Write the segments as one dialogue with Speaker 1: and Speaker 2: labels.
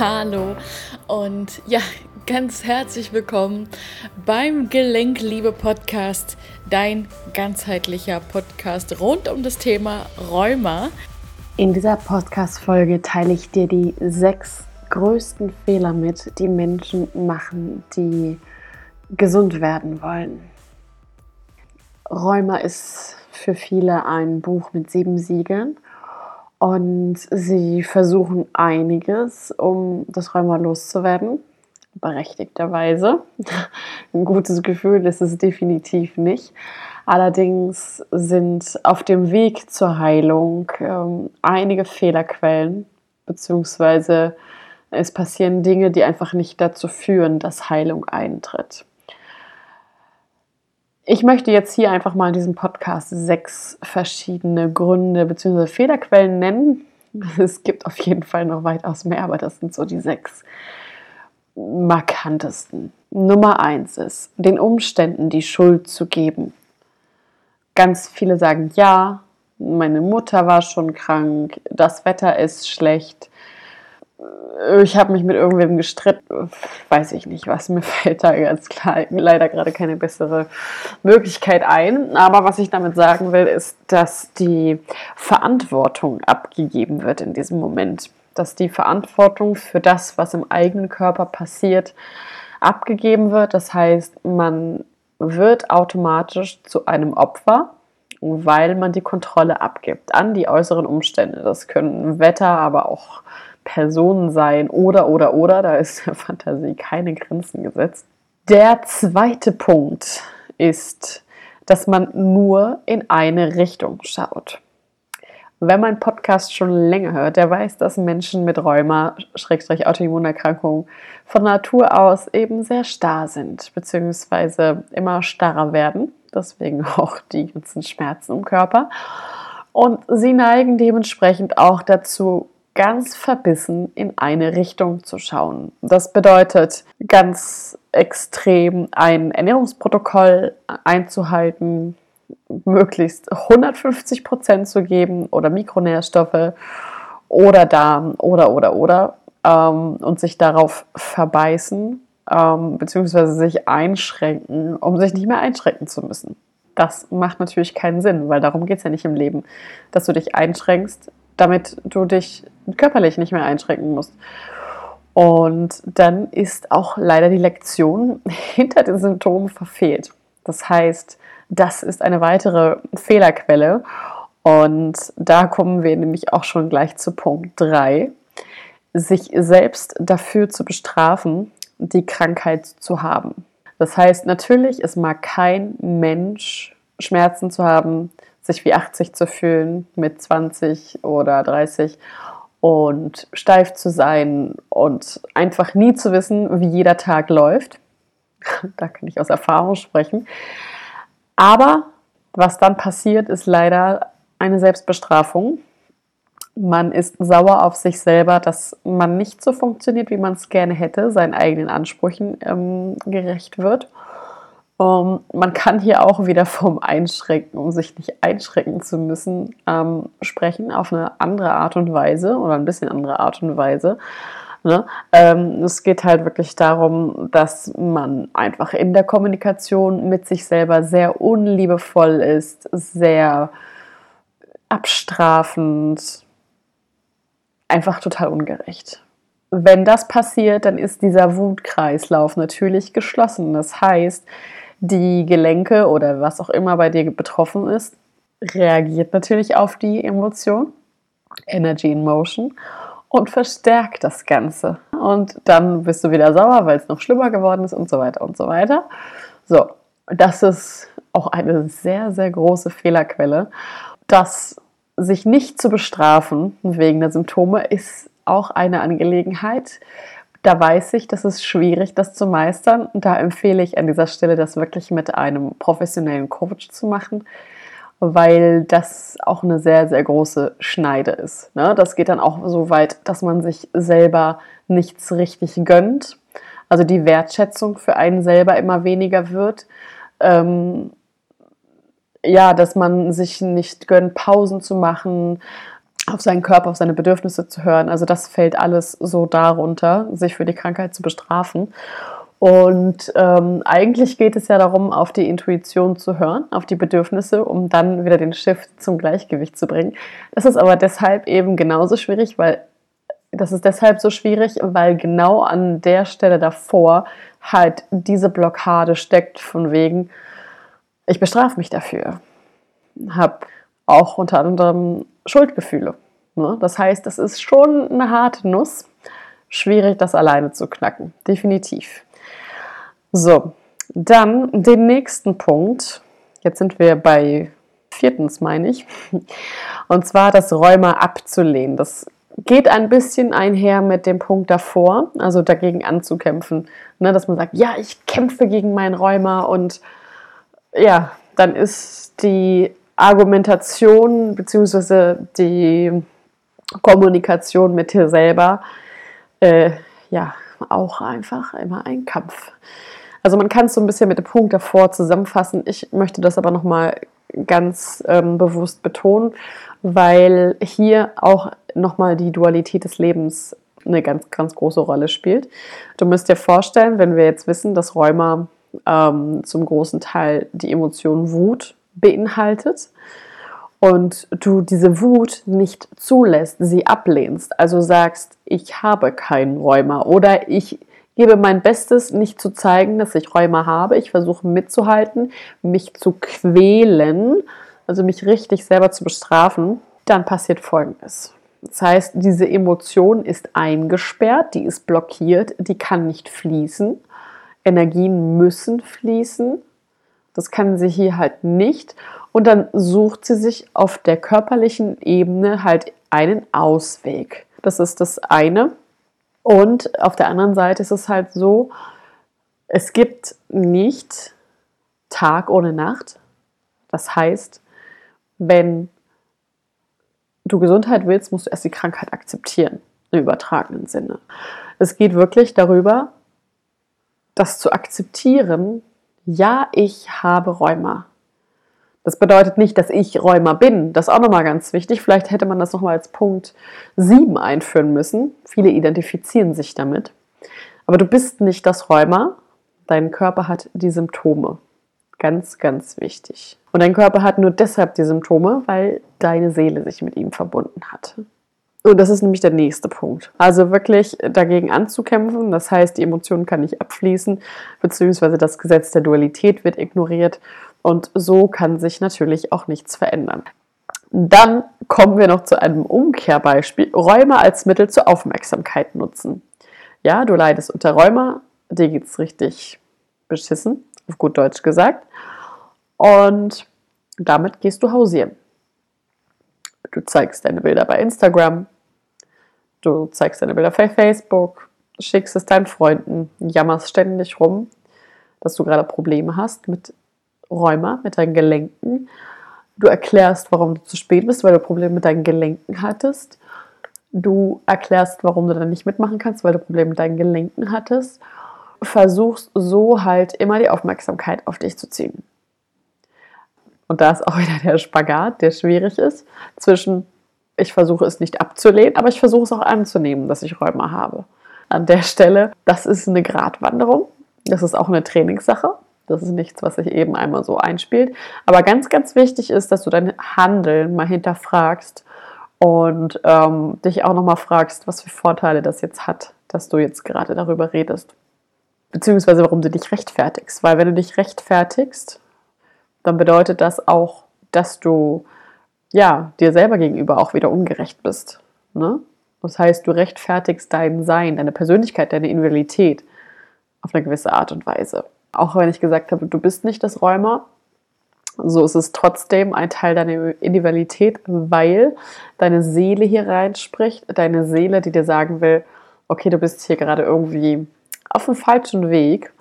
Speaker 1: Hallo und ja, ganz herzlich willkommen beim Gelenkliebe Podcast, dein ganzheitlicher Podcast rund um das Thema Rheuma.
Speaker 2: In dieser Podcast-Folge teile ich dir die sechs größten Fehler mit, die Menschen machen, die gesund werden wollen. Rheuma ist für viele ein Buch mit sieben Siegeln und sie versuchen einiges, um das Rheuma loszuwerden. Berechtigterweise. Ein gutes Gefühl ist es definitiv nicht. Allerdings sind auf dem Weg zur Heilung ähm, einige Fehlerquellen, beziehungsweise es passieren Dinge, die einfach nicht dazu führen, dass Heilung eintritt. Ich möchte jetzt hier einfach mal in diesem Podcast sechs verschiedene Gründe bzw. Fehlerquellen nennen. Es gibt auf jeden Fall noch weitaus mehr, aber das sind so die sechs markantesten. Nummer eins ist, den Umständen die Schuld zu geben. Ganz viele sagen, ja, meine Mutter war schon krank, das Wetter ist schlecht, ich habe mich mit irgendwem gestritten, weiß ich nicht was, mir fällt da ganz klar leider gerade keine bessere Möglichkeit ein. Aber was ich damit sagen will, ist, dass die Verantwortung abgegeben wird in diesem Moment. Dass die Verantwortung für das, was im eigenen Körper passiert, abgegeben wird. Das heißt, man wird automatisch zu einem Opfer weil man die Kontrolle abgibt an die äußeren Umstände. Das können Wetter, aber auch Personen sein oder, oder, oder. Da ist der Fantasie keine Grenzen gesetzt. Der zweite Punkt ist, dass man nur in eine Richtung schaut. Wenn man Podcast schon länger hört, der weiß, dass Menschen mit Rheuma, Schrägstrich Autoimmunerkrankung, von Natur aus eben sehr starr sind, beziehungsweise immer starrer werden. Deswegen auch die ganzen Schmerzen im Körper. Und sie neigen dementsprechend auch dazu, ganz verbissen in eine Richtung zu schauen. Das bedeutet ganz extrem ein Ernährungsprotokoll einzuhalten, möglichst 150 Prozent zu geben oder Mikronährstoffe oder Darm oder oder oder ähm, und sich darauf verbeißen ähm, beziehungsweise sich einschränken, um sich nicht mehr einschränken zu müssen. Das macht natürlich keinen Sinn, weil darum geht es ja nicht im Leben, dass du dich einschränkst, damit du dich körperlich nicht mehr einschränken musst. Und dann ist auch leider die Lektion hinter den Symptomen verfehlt. Das heißt, das ist eine weitere Fehlerquelle. Und da kommen wir nämlich auch schon gleich zu Punkt 3. Sich selbst dafür zu bestrafen, die Krankheit zu haben. Das heißt, natürlich, es mag kein Mensch Schmerzen zu haben, sich wie 80 zu fühlen mit 20 oder 30 und steif zu sein und einfach nie zu wissen, wie jeder Tag läuft. da kann ich aus Erfahrung sprechen. Aber was dann passiert, ist leider eine Selbstbestrafung. Man ist sauer auf sich selber, dass man nicht so funktioniert, wie man es gerne hätte, seinen eigenen Ansprüchen ähm, gerecht wird. Um, ähm, man kann hier auch wieder vom Einschränken, um sich nicht einschränken zu müssen, ähm, sprechen auf eine andere Art und Weise oder ein bisschen andere Art und Weise. Ne? Ähm, es geht halt wirklich darum, dass man einfach in der Kommunikation mit sich selber sehr unliebevoll ist, sehr abstrafend, einfach total ungerecht. Wenn das passiert, dann ist dieser Wutkreislauf natürlich geschlossen. Das heißt, die Gelenke oder was auch immer bei dir betroffen ist, reagiert natürlich auf die Emotion, Energy in Motion, und verstärkt das Ganze. Und dann bist du wieder sauer, weil es noch schlimmer geworden ist und so weiter und so weiter. So, das ist auch eine sehr, sehr große Fehlerquelle. Das sich nicht zu bestrafen wegen der Symptome ist auch eine Angelegenheit, da weiß ich, das ist schwierig, das zu meistern. Und da empfehle ich an dieser Stelle, das wirklich mit einem professionellen Coach zu machen, weil das auch eine sehr, sehr große Schneide ist. Ne? Das geht dann auch so weit, dass man sich selber nichts richtig gönnt. Also die Wertschätzung für einen selber immer weniger wird. Ähm, ja, dass man sich nicht gönnt, Pausen zu machen, auf seinen Körper, auf seine Bedürfnisse zu hören. Also das fällt alles so darunter, sich für die Krankheit zu bestrafen. Und ähm, eigentlich geht es ja darum, auf die Intuition zu hören, auf die Bedürfnisse, um dann wieder den Shift zum Gleichgewicht zu bringen. Das ist aber deshalb eben genauso schwierig, weil das ist deshalb so schwierig, weil genau an der Stelle davor halt diese Blockade steckt von wegen, ich bestrafe mich dafür. Hab auch unter anderem Schuldgefühle. Ne? Das heißt, es ist schon eine harte Nuss. Schwierig, das alleine zu knacken. Definitiv. So, dann den nächsten Punkt. Jetzt sind wir bei viertens, meine ich. Und zwar das Rheuma abzulehnen. Das geht ein bisschen einher mit dem Punkt davor, also dagegen anzukämpfen. Ne, dass man sagt, ja, ich kämpfe gegen mein Rheuma und ja, dann ist die Argumentation bzw. die Kommunikation mit dir selber äh, ja auch einfach immer ein Kampf. Also man kann es so ein bisschen mit dem Punkt davor zusammenfassen. Ich möchte das aber nochmal ganz ähm, bewusst betonen, weil hier auch nochmal die Dualität des Lebens eine ganz, ganz große Rolle spielt. Du musst dir vorstellen, wenn wir jetzt wissen, dass Rheuma ähm, zum großen Teil die Emotion Wut beinhaltet und du diese Wut nicht zulässt, sie ablehnst, also sagst, ich habe keinen Rheuma oder ich gebe mein Bestes, nicht zu zeigen, dass ich Rheuma habe. Ich versuche mitzuhalten, mich zu quälen, also mich richtig selber zu bestrafen. Dann passiert Folgendes. Das heißt, diese Emotion ist eingesperrt, die ist blockiert, die kann nicht fließen. Energien müssen fließen. Das kann sie hier halt nicht. Und dann sucht sie sich auf der körperlichen Ebene halt einen Ausweg. Das ist das eine. Und auf der anderen Seite ist es halt so, es gibt nicht Tag ohne Nacht. Das heißt, wenn du Gesundheit willst, musst du erst die Krankheit akzeptieren, im übertragenen Sinne. Es geht wirklich darüber, das zu akzeptieren, ja, ich habe Rheuma. Das bedeutet nicht, dass ich Rheuma bin. Das ist auch nochmal ganz wichtig. Vielleicht hätte man das nochmal als Punkt 7 einführen müssen. Viele identifizieren sich damit. Aber du bist nicht das Rheuma. Dein Körper hat die Symptome. Ganz, ganz wichtig. Und dein Körper hat nur deshalb die Symptome, weil deine Seele sich mit ihm verbunden hat. Und das ist nämlich der nächste Punkt. Also wirklich dagegen anzukämpfen. Das heißt, die Emotion kann nicht abfließen, beziehungsweise das Gesetz der Dualität wird ignoriert und so kann sich natürlich auch nichts verändern. Dann kommen wir noch zu einem Umkehrbeispiel. Räume als Mittel zur Aufmerksamkeit nutzen. Ja, du leidest unter Rheuma, dir geht es richtig beschissen, auf gut Deutsch gesagt. Und damit gehst du hausieren. Du zeigst deine Bilder bei Instagram, du zeigst deine Bilder bei Facebook, schickst es deinen Freunden, jammerst ständig rum, dass du gerade Probleme hast mit Rheuma, mit deinen Gelenken. Du erklärst, warum du zu spät bist, weil du Probleme mit deinen Gelenken hattest. Du erklärst, warum du dann nicht mitmachen kannst, weil du Probleme mit deinen Gelenken hattest. Versuchst so halt immer die Aufmerksamkeit auf dich zu ziehen. Und da ist auch wieder der Spagat, der schwierig ist, zwischen ich versuche es nicht abzulehnen, aber ich versuche es auch anzunehmen, dass ich Rheuma habe. An der Stelle, das ist eine Gratwanderung. Das ist auch eine Trainingssache. Das ist nichts, was sich eben einmal so einspielt. Aber ganz, ganz wichtig ist, dass du dein Handeln mal hinterfragst und ähm, dich auch nochmal fragst, was für Vorteile das jetzt hat, dass du jetzt gerade darüber redest. Beziehungsweise warum du dich rechtfertigst. Weil wenn du dich rechtfertigst, dann bedeutet das auch, dass du ja, dir selber gegenüber auch wieder ungerecht bist. Ne? Das heißt, du rechtfertigst dein Sein, deine Persönlichkeit, deine Individualität auf eine gewisse Art und Weise. Auch wenn ich gesagt habe, du bist nicht das Rheuma, so ist es trotzdem ein Teil deiner Individualität, weil deine Seele hier reinspricht, deine Seele, die dir sagen will, okay, du bist hier gerade irgendwie auf dem falschen Weg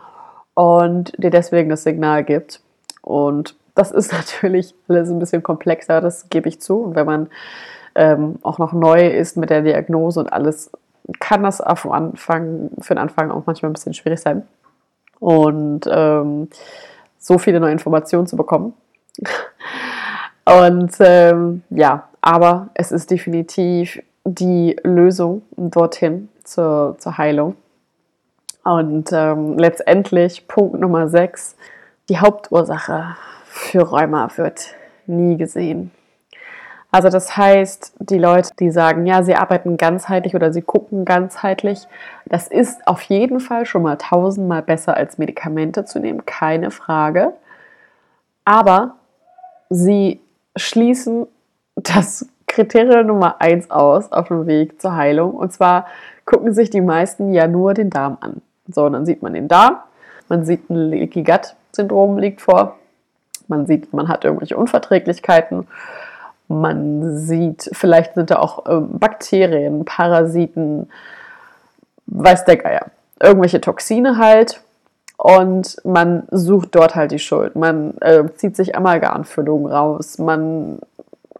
Speaker 2: und dir deswegen das Signal gibt. Und das ist natürlich alles ein bisschen komplexer, das gebe ich zu. Und wenn man ähm, auch noch neu ist mit der Diagnose und alles, kann das auf Anfang, für den Anfang auch manchmal ein bisschen schwierig sein und ähm, so viele neue Informationen zu bekommen. und ähm, ja, Aber es ist definitiv die Lösung dorthin zur, zur Heilung. Und ähm, letztendlich Punkt Nummer 6, die Hauptursache für Rheuma wird nie gesehen. Also das heißt, die Leute, die sagen, ja, sie arbeiten ganzheitlich oder sie gucken ganzheitlich, das ist auf jeden Fall schon mal tausendmal besser als Medikamente zu nehmen, keine Frage. Aber sie schließen das Kriterium Nummer eins aus auf dem Weg zur Heilung. Und zwar gucken sich die meisten ja nur den Darm an. So, dann sieht man den Darm, man sieht ein Leaky Gut Syndrom liegt vor, man sieht, man hat irgendwelche Unverträglichkeiten man sieht, vielleicht sind da auch ähm, Bakterien, Parasiten, weiß der Geier, irgendwelche Toxine halt. Und man sucht dort halt die Schuld. Man äh, zieht sich Amalgamfüllungen raus. Man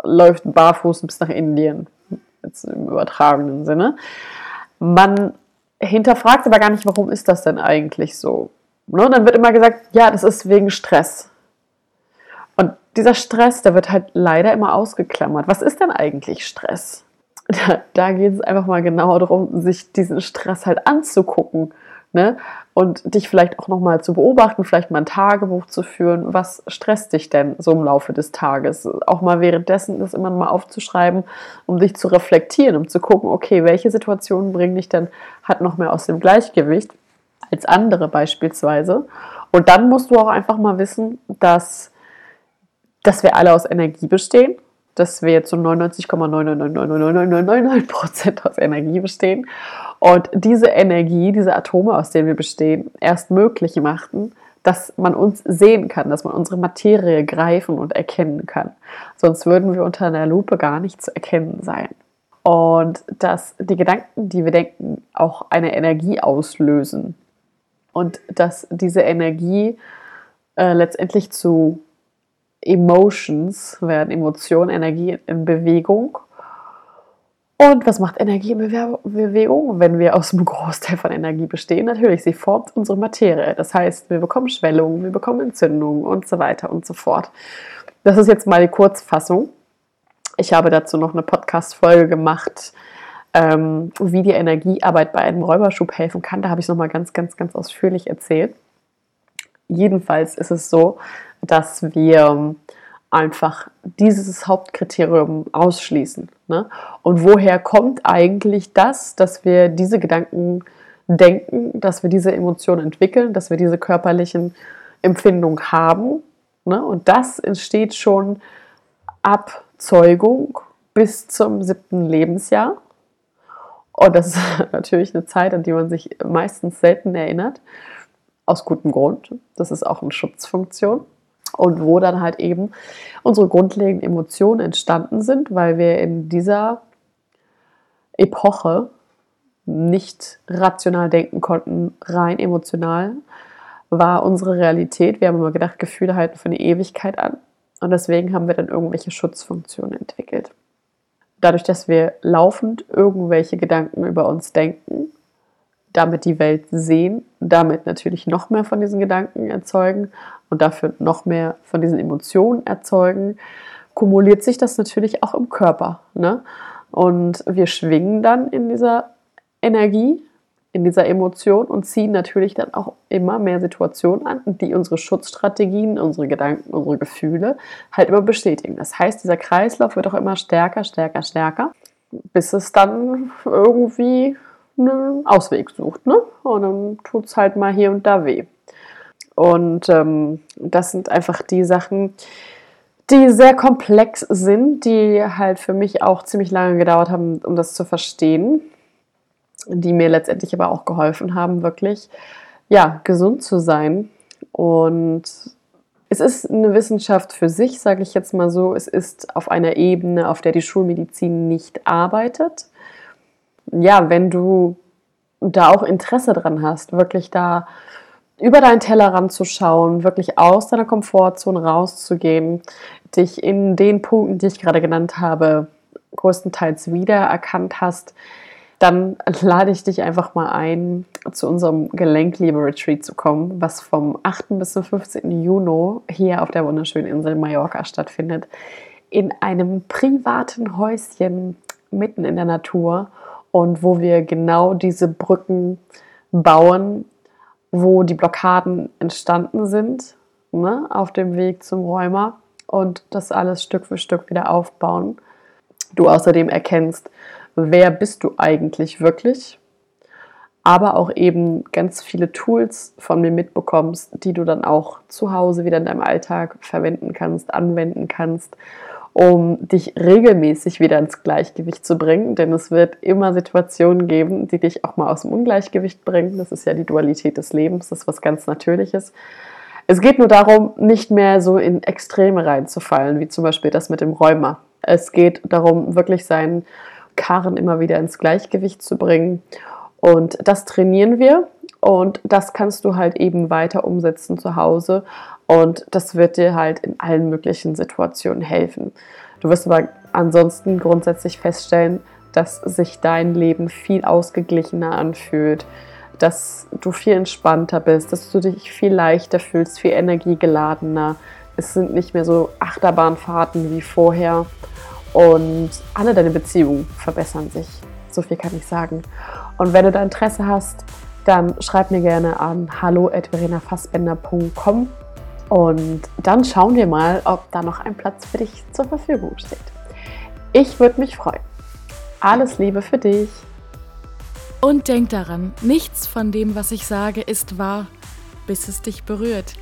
Speaker 2: läuft barfuß bis nach Indien. Jetzt im übertragenen Sinne. Man hinterfragt aber gar nicht, warum ist das denn eigentlich so? Ne? Dann wird immer gesagt, ja, das ist wegen Stress dieser Stress, der wird halt leider immer ausgeklammert. Was ist denn eigentlich Stress? Da, da geht es einfach mal genauer darum, sich diesen Stress halt anzugucken. Ne? Und dich vielleicht auch nochmal zu beobachten, vielleicht mal ein Tagebuch zu führen. Was stresst dich denn so im Laufe des Tages? Auch mal währenddessen das immer mal aufzuschreiben, um dich zu reflektieren, um zu gucken, okay, welche Situationen bringen dich denn halt noch mehr aus dem Gleichgewicht als andere beispielsweise. Und dann musst du auch einfach mal wissen, dass dass wir alle aus Energie bestehen, dass wir zu 99,9999999 Prozent aus Energie bestehen und diese Energie, diese Atome, aus denen wir bestehen, erst möglich machten, dass man uns sehen kann, dass man unsere Materie greifen und erkennen kann. Sonst würden wir unter einer Lupe gar nicht zu erkennen sein. Und dass die Gedanken, die wir denken, auch eine Energie auslösen. Und dass diese Energie äh, letztendlich zu Emotions werden Emotionen, Energie in Bewegung. Und was macht Energie in Bewegung, wenn wir aus einem Großteil von Energie bestehen? Natürlich, sie formt unsere Materie. Das heißt, wir bekommen Schwellungen, wir bekommen Entzündungen und so weiter und so fort. Das ist jetzt mal die Kurzfassung. Ich habe dazu noch eine Podcast-Folge gemacht, ähm, wie die Energiearbeit bei einem Räuberschub helfen kann. Da habe ich es nochmal ganz, ganz, ganz ausführlich erzählt. Jedenfalls ist es so, dass wir einfach dieses Hauptkriterium ausschließen. Ne? Und woher kommt eigentlich das, dass wir diese Gedanken denken, dass wir diese Emotionen entwickeln, dass wir diese körperlichen Empfindungen haben? Ne? Und das entsteht schon ab Zeugung bis zum siebten Lebensjahr. Und das ist natürlich eine Zeit, an die man sich meistens selten erinnert. Aus gutem Grund. Das ist auch eine Schutzfunktion und wo dann halt eben unsere grundlegenden Emotionen entstanden sind, weil wir in dieser Epoche nicht rational denken konnten, rein emotional war unsere Realität. Wir haben immer gedacht, Gefühle halten für eine Ewigkeit an. Und deswegen haben wir dann irgendwelche Schutzfunktionen entwickelt. Dadurch, dass wir laufend irgendwelche Gedanken über uns denken, damit die Welt sehen, damit natürlich noch mehr von diesen Gedanken erzeugen und dafür noch mehr von diesen Emotionen erzeugen, kumuliert sich das natürlich auch im Körper. Ne? Und wir schwingen dann in dieser Energie, in dieser Emotion und ziehen natürlich dann auch immer mehr Situationen an, die unsere Schutzstrategien, unsere Gedanken, unsere Gefühle halt immer bestätigen. Das heißt, dieser Kreislauf wird auch immer stärker, stärker, stärker, bis es dann irgendwie einen Ausweg sucht. Ne? Und dann tut es halt mal hier und da weh. Und ähm, das sind einfach die Sachen, die sehr komplex sind, die halt für mich auch ziemlich lange gedauert haben, um das zu verstehen, die mir letztendlich aber auch geholfen haben, wirklich ja, gesund zu sein. Und es ist eine Wissenschaft für sich, sage ich jetzt mal so. Es ist auf einer Ebene, auf der die Schulmedizin nicht arbeitet. Ja, wenn du da auch Interesse dran hast, wirklich da über deinen Tellerrand zu schauen, wirklich aus deiner Komfortzone rauszugehen, dich in den Punkten, die ich gerade genannt habe, größtenteils wiedererkannt hast, dann lade ich dich einfach mal ein, zu unserem Gelenkliebe-Retreat zu kommen, was vom 8. bis zum 15. Juni hier auf der wunderschönen Insel Mallorca stattfindet. in einem privaten Häuschen mitten in der Natur und wo wir genau diese Brücken bauen, wo die Blockaden entstanden sind, ne, auf dem Weg zum Räumer und das alles Stück für Stück wieder aufbauen. Du außerdem erkennst, wer bist du eigentlich wirklich, aber auch eben ganz viele Tools von mir mitbekommst, die du dann auch zu Hause wieder in deinem Alltag verwenden kannst, anwenden kannst um dich regelmäßig wieder ins Gleichgewicht zu bringen, denn es wird immer Situationen geben, die dich auch mal aus dem Ungleichgewicht bringen. Das ist ja die Dualität des Lebens, das ist was ganz Natürliches. Es geht nur darum, nicht mehr so in Extreme reinzufallen, wie zum Beispiel das mit dem Rheuma. Es geht darum, wirklich seinen Karren immer wieder ins Gleichgewicht zu bringen. Und das trainieren wir und das kannst du halt eben weiter umsetzen zu Hause. Und das wird dir halt in allen möglichen Situationen helfen. Du wirst aber ansonsten grundsätzlich feststellen, dass sich dein Leben viel ausgeglichener anfühlt, dass du viel entspannter bist, dass du dich viel leichter fühlst, viel energiegeladener. Es sind nicht mehr so Achterbahnfahrten wie vorher und alle deine Beziehungen verbessern sich. So viel kann ich sagen. Und wenn du da Interesse hast, dann schreib mir gerne an hallo.verenafassbender.com und dann schauen wir mal, ob da noch ein Platz für dich zur Verfügung steht. Ich würde mich freuen. Alles Liebe für dich.
Speaker 1: Und denk daran, nichts von dem, was ich sage, ist wahr, bis es dich berührt.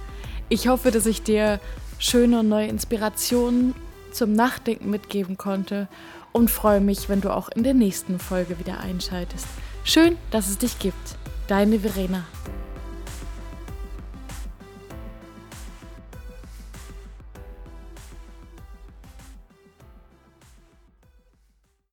Speaker 1: Ich hoffe, dass ich dir schöne und neue Inspirationen zum Nachdenken mitgeben konnte und freue mich, wenn du auch in der nächsten Folge wieder einschaltest. Schön, dass es dich gibt. Deine Verena.